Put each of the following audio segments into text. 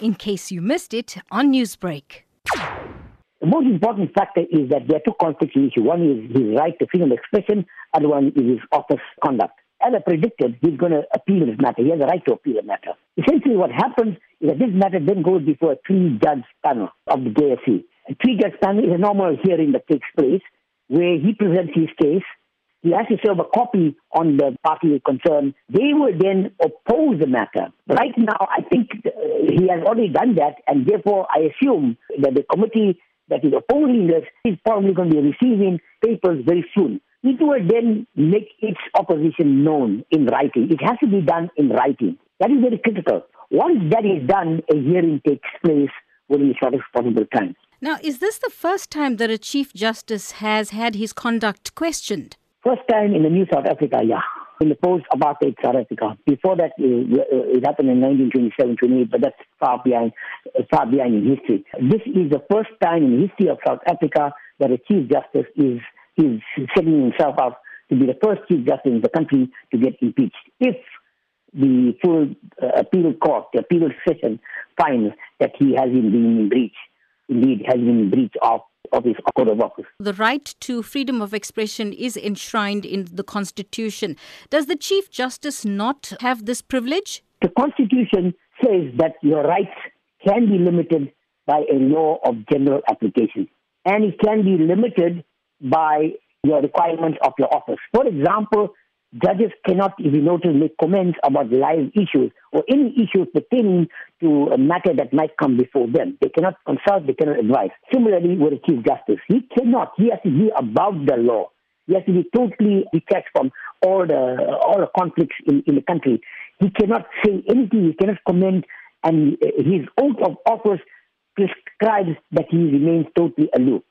in case you missed it on Newsbreak. The most important factor is that there are two conflicts in. One is his right to freedom of expression, other one is his office conduct. As I predicted, he's going to appeal this matter. He has a right to appeal the matter. Essentially, what happens is that this matter then goes before a three-judge panel of the JSC. A three-judge panel is a normal hearing that takes place where he presents his case. He has to serve a copy on the party concerned. They will then oppose the matter. Right now, I think uh, he has already done that, and therefore I assume that the committee that is opposing this is probably going to be receiving papers very soon. It will then make its opposition known in writing. It has to be done in writing. That is very critical. Once that is done, a hearing takes place within the shortest possible time. Now, is this the first time that a Chief Justice has had his conduct questioned? First time in the new South Africa, yeah. In the post-apartheid South Africa. Before that, uh, uh, it happened in 1927, 28, but that's far behind, uh, far behind in history. This is the first time in the history of South Africa that a Chief Justice is is setting himself up to be the first Chief Justice in the country to get impeached. If the full uh, appeal court, the appeal session finds that he has been in breach, indeed has been in breach of of his of office. The right to freedom of expression is enshrined in the Constitution. Does the Chief Justice not have this privilege? The Constitution says that your rights can be limited by a law of general application, and it can be limited by your requirements of your office. For example, judges cannot, if notice, make comments about live issues or any issues pertaining to a matter that might come before them. They cannot consult, they cannot advise. Similarly, with the Chief Justice, he cannot, he has to be above the law. He has to be totally detached from all the all the conflicts in, in the country. He cannot say anything, he cannot comment, and uh, his oath of office prescribes that he remains totally aloof.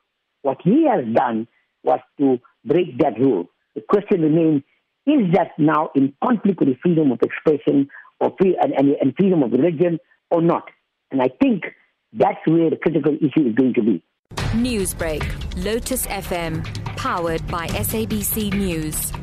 What he has done was to break that rule. The question remains, is that now in conflict with the freedom of expression or free, and, and, and freedom of religion or not? And I think that's where the critical issue is going to be. Newsbreak, Lotus FM, powered by SABC News.